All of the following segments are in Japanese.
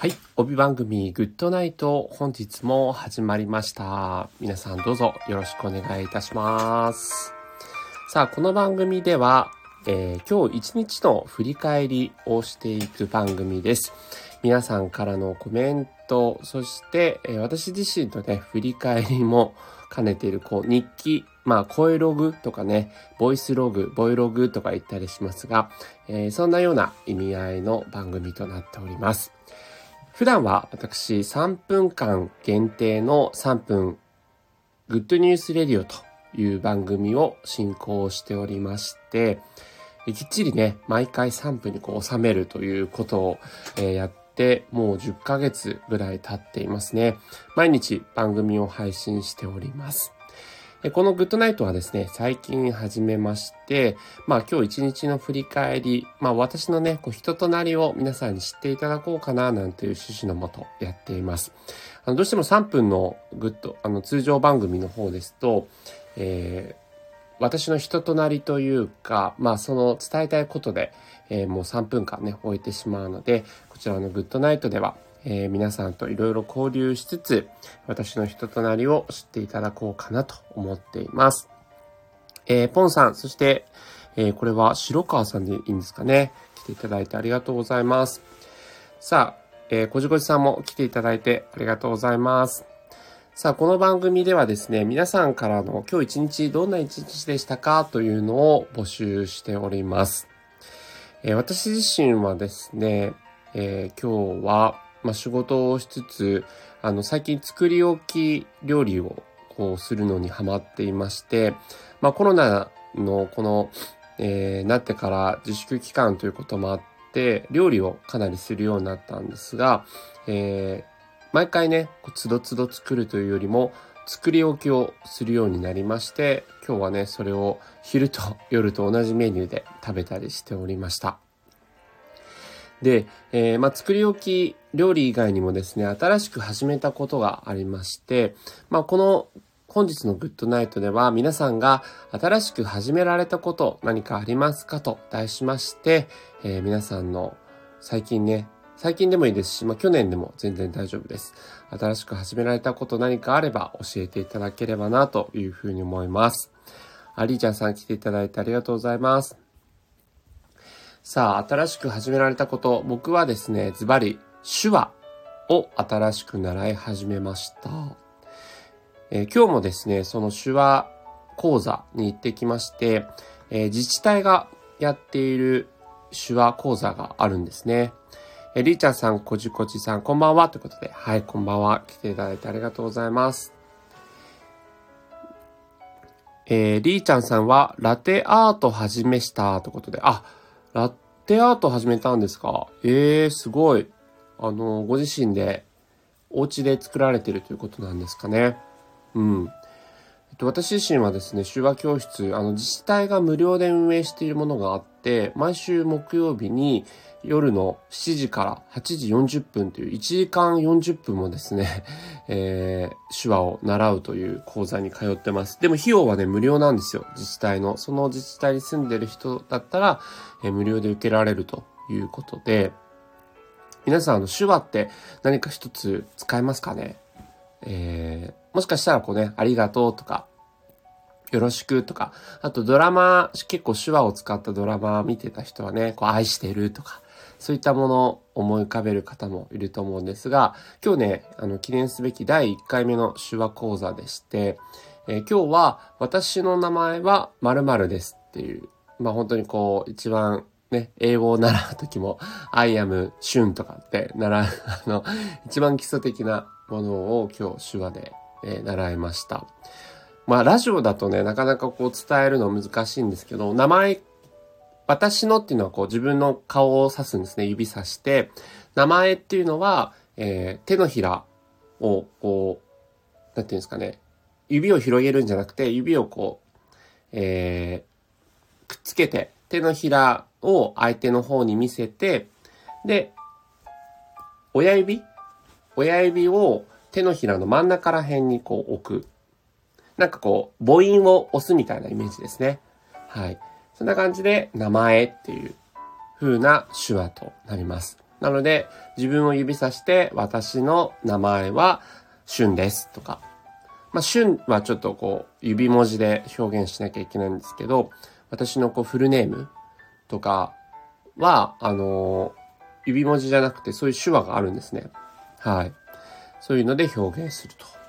はい。帯番組グッドナイト本日も始まりました。皆さんどうぞよろしくお願いいたします。さあ、この番組では、えー今日一日の振り返りをしていく番組です。皆さんからのコメント、そして、えー私自身のね、振り返りも兼ねている、こう、日記、まあ、声ログとかね、ボイスログ、ボイログとか言ったりしますが、えーそんなような意味合いの番組となっております。普段は私3分間限定の3分グッドニュースレディオという番組を進行しておりまして、きっちりね、毎回3分にこう収めるということを、やって、もう10ヶ月ぐらい経っていますね。毎日番組を配信しております。このグッドナイトはですね、最近始めまして、まあ今日一日の振り返り、まあ私のね、こう人となりを皆さんに知っていただこうかななんていう趣旨のもとやっています。あのどうしても3分のグッド、あの通常番組の方ですと、えー私の人となりというか、まあその伝えたいことで、えーもう3分間ね、終えてしまうので、こちらのグッドナイトでは、えー皆さんといろいろ交流しつつ、私の人となりを知っていただこうかなと思っています。えーポンさん、そして、えーこれは白川さんでいいんですかね？来ていただいてありがとうございます。さあ、えー、こじこじさんも来ていただいてありがとうございます。さあ、この番組ではですね、皆さんからの今日一日どんな一日でしたかというのを募集しております。えー私自身はですね、えー今日は、まあ、仕事をしつつ、あの、最近作り置き料理をこうするのにハマっていまして、まあ、コロナのこの、えーなってから自粛期間ということもあって、料理をかなりするようになったんですが、えー毎回ね、こうつどつど作るというよりも、作り置きをするようになりまして、今日はね、それを昼と夜と同じメニューで食べたりしておりました。で、えーまあ、作り置き料理以外にもですね、新しく始めたことがありまして、まあ、この本日のグッドナイトでは皆さんが新しく始められたこと何かありますかと題しまして、えー皆さんの最近ね、最近でもいいですし、まあ、去年でも全然大丈夫です。新しく始められたこと何かあれば教えていただければなというふうに思います。ありーちゃんさん来ていただいてありがとうございます。さあ、新しく始められたこと、僕はですね、ズバリ、手話を新しく習い始めました。えー今日もですね、その手話講座に行ってきまして、えー自治体がやっている手話講座があるんですね。えーりーちゃんさん、こじこじさん、こんばんは。ということで、はい、こんばんは。来ていただいてありがとうございます。えー、りーちゃんさんは、ラテアート始めした。ということで、あ、ラッテアート始めたんですか？えー、すごい。あの、ご自身で、お家で作られてるということなんですかね。うん。私自身はですね、手話教室、あの、自治体が無料で運営しているものがあって、毎週木曜日に夜の7時から8時40分という1時間40分もですね、えー手話を習うという講座に通ってます。でも費用はね、無料なんですよ、自治体の。その自治体に住んでる人だったら、えー無料で受けられるということで、皆さん、あの、手話って何か一つ使えますかね？えーもしかしたらこうね、ありがとうとか、よろしくとか、あとドラマ、結構手話を使ったドラマ見てた人はね、こう愛してるとか、そういったものを思い浮かべる方もいると思うんですが、今日ね、あの、記念すべき第1回目の手話講座でして、えー今日は私の名前は〇〇ですっていう、まあ本当にこう、一番ね、英語を習うときも、I am シュンとかって習う、あの、一番基礎的なものを今日手話で、えー習いました。まあ、ラジオだとね、なかなかこう伝えるの難しいんですけど、名前、私のっていうのはこう自分の顔を指すんですね。指さして。名前っていうのは、えー手のひらをこう、なんていうんですかね。指を広げるんじゃなくて、指をこう、えーくっつけて、手のひらを相手の方に見せて、で、親指？親指を手のひらの真ん中ら辺にこう置く。なんかこう、母音を押すみたいなイメージですね。はい。そんな感じで、名前っていう風な手話となります。なので、自分を指さして、私の名前は、春ですとか。まあ、春はちょっとこう、指文字で表現しなきゃいけないんですけど、私のこう、フルネームとかは、あの、指文字じゃなくて、そういう手話があるんですね。はい。そういうので表現すると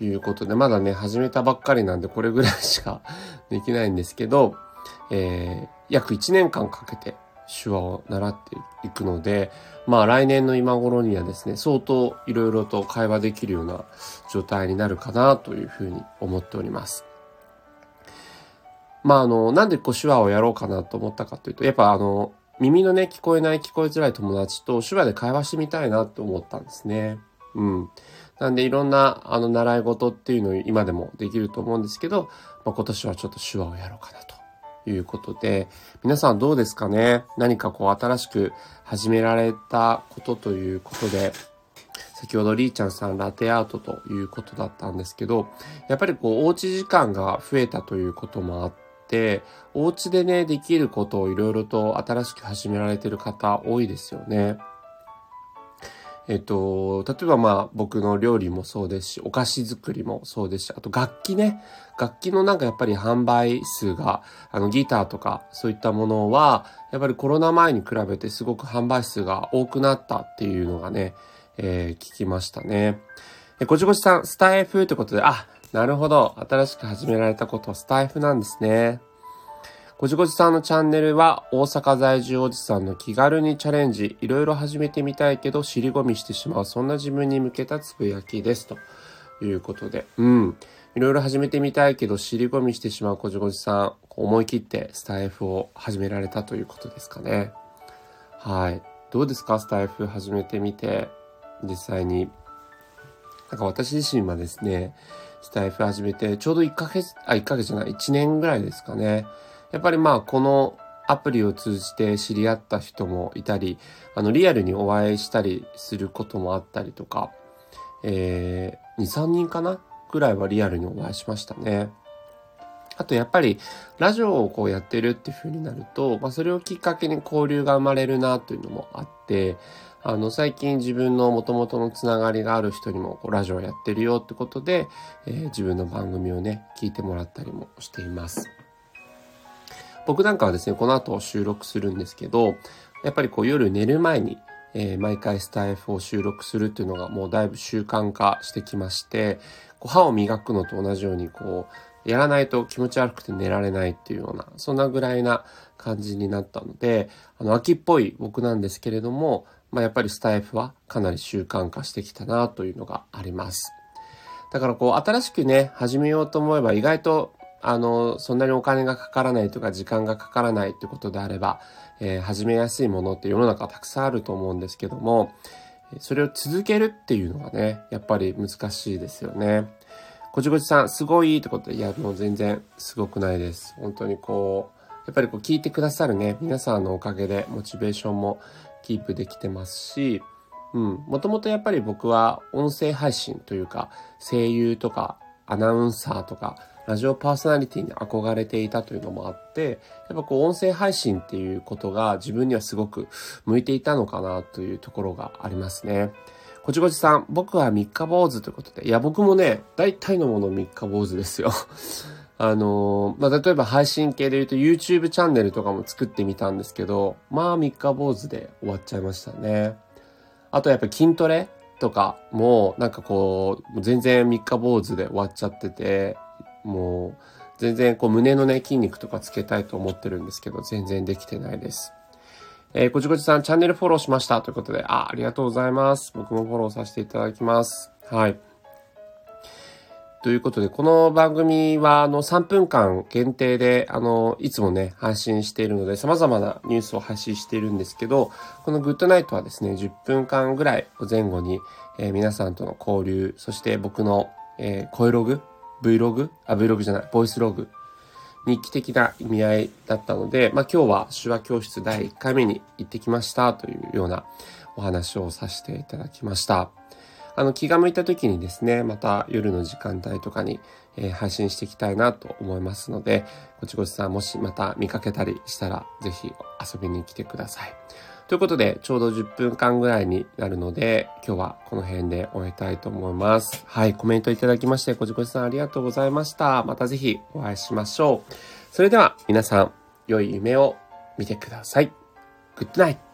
いうことで、まだね、始めたばっかりなんで、これぐらいしか できないんですけど、えー、約1年間かけて手話を習っていくので、まあ来年の今頃にはですね、相当いろいろと会話できるような状態になるかなというふうに思っております。まああの、なんでこう手話をやろうかなと思ったかというと、やっぱあの、耳のね、聞こえない聞こえづらい友達と手話で会話してみたいなって思ったんですね。うん。なんでいろんなあの習い事っていうのを今でもできると思うんですけど、まあ、今年はちょっと手話をやろうかなということで、皆さんどうですかね？何かこう新しく始められたことということで、先ほどりーちゃんさんラテアートということだったんですけど、やっぱりこうおうち時間が増えたということもあって、お家でね、できることをいろいろと新しく始められてる方多いですよね。えっと、例えばまあ僕の料理もそうですし、お菓子作りもそうですし、あと楽器ね。楽器のなんかやっぱり販売数が、あのギターとかそういったものは、やっぱりコロナ前に比べてすごく販売数が多くなったっていうのがね、えー、聞きましたね。え、ごちごちさん、スタイフってことで、あ、なるほど。新しく始められたことスタイフなんですね。ごじごじさんのチャンネルは大阪在住おじさんの気軽にチャレンジ、いろいろ始めてみたいけど尻込みしてしまう、そんな自分に向けたつぶやきです。ということで、うん。いろいろ始めてみたいけど尻込みしてしまうこじごじさん、思い切ってスタイフを始められたということですかね。はい。どうですか？スタイフ始めてみて、実際に。なんか私自身はですね、スタイフ始めて、ちょうど1ヶ月、あ、1ヶ月じゃない、1年ぐらいですかね。やっぱりまあこのアプリを通じて知り合った人もいたり、あのリアルにお会いしたりすることもあったりとか、えー、2、3人かなぐらいはリアルにお会いしましたね。あとやっぱりラジオをこうやってるっていう風になると、まあそれをきっかけに交流が生まれるなというのもあって、あの最近自分の元々のつながりがある人にもこうラジオやってるよってことで、えー、自分の番組をね、聞いてもらったりもしています。僕なんかはですね、この後収録するんですけど、やっぱりこう夜寝る前に、えー、毎回スタイフを収録するっていうのがもうだいぶ習慣化してきまして、こう歯を磨くのと同じようにこう、やらないと気持ち悪くて寝られないっていうような、そんなぐらいな感じになったので、あの、秋っぽい僕なんですけれども、まあ、やっぱりスタイフはかなり習慣化してきたなというのがあります。だからこう、新しくね、始めようと思えば意外とあの、そんなにお金がかからないとか時間がかからないってことであれば、えー、始めやすいものって世の中たくさんあると思うんですけども、それを続けるっていうのがね、やっぱり難しいですよね。こちこちさん、すごいってことで、いや、もう全然すごくないです。本当にこう、やっぱりこう聞いてくださるね、皆さんのおかげでモチベーションもキープできてますし、うん、もともとやっぱり僕は音声配信というか、声優とかアナウンサーとか、ラジオパーソナリティに憧れていたというのもあって、やっぱこう音声配信っていうことが自分にはすごく向いていたのかなというところがありますね。こちこちさん、僕は三日坊主ということで、いや僕もね、大体のもの三日坊主ですよ。あのまあ、例えば配信系で言うと YouTube チャンネルとかも作ってみたんですけど、まあ三日坊主で終わっちゃいましたね。あとやっぱ筋トレとかもなんかこう、全然三日坊主で終わっちゃってて、もう、全然こう胸のね、筋肉とかつけたいと思ってるんですけど、全然できてないです。えー、こちこちさん、チャンネルフォローしましたということで、あ、ありがとうございます。僕もフォローさせていただきます。はい。ということで、この番組は、あの、3分間限定で、あの、いつもね、配信しているので、様々なニュースを配信しているんですけど、このグッドナイトはですね、10分間ぐらいを前後に、えー、皆さんとの交流、そして僕の、えー、声ログ Vlog? あ、Vlog じゃない、ボイスログ。日記的な意味合いだったので、まあ今日は手話教室第1回目に行ってきましたというようなお話をさせていただきました。あの気が向いた時にですね、また夜の時間帯とかに、えー、配信していきたいなと思いますので、こちこちさんもしまた見かけたりしたら、ぜひ遊びに来てください。ということで、ちょうど10分間ぐらいになるので、今日はこの辺で終えたいと思います。はい、コメントいただきまして、こじこじさんありがとうございました。またぜひお会いしましょう。それでは皆さん、良い夢を見てください。グッドナイト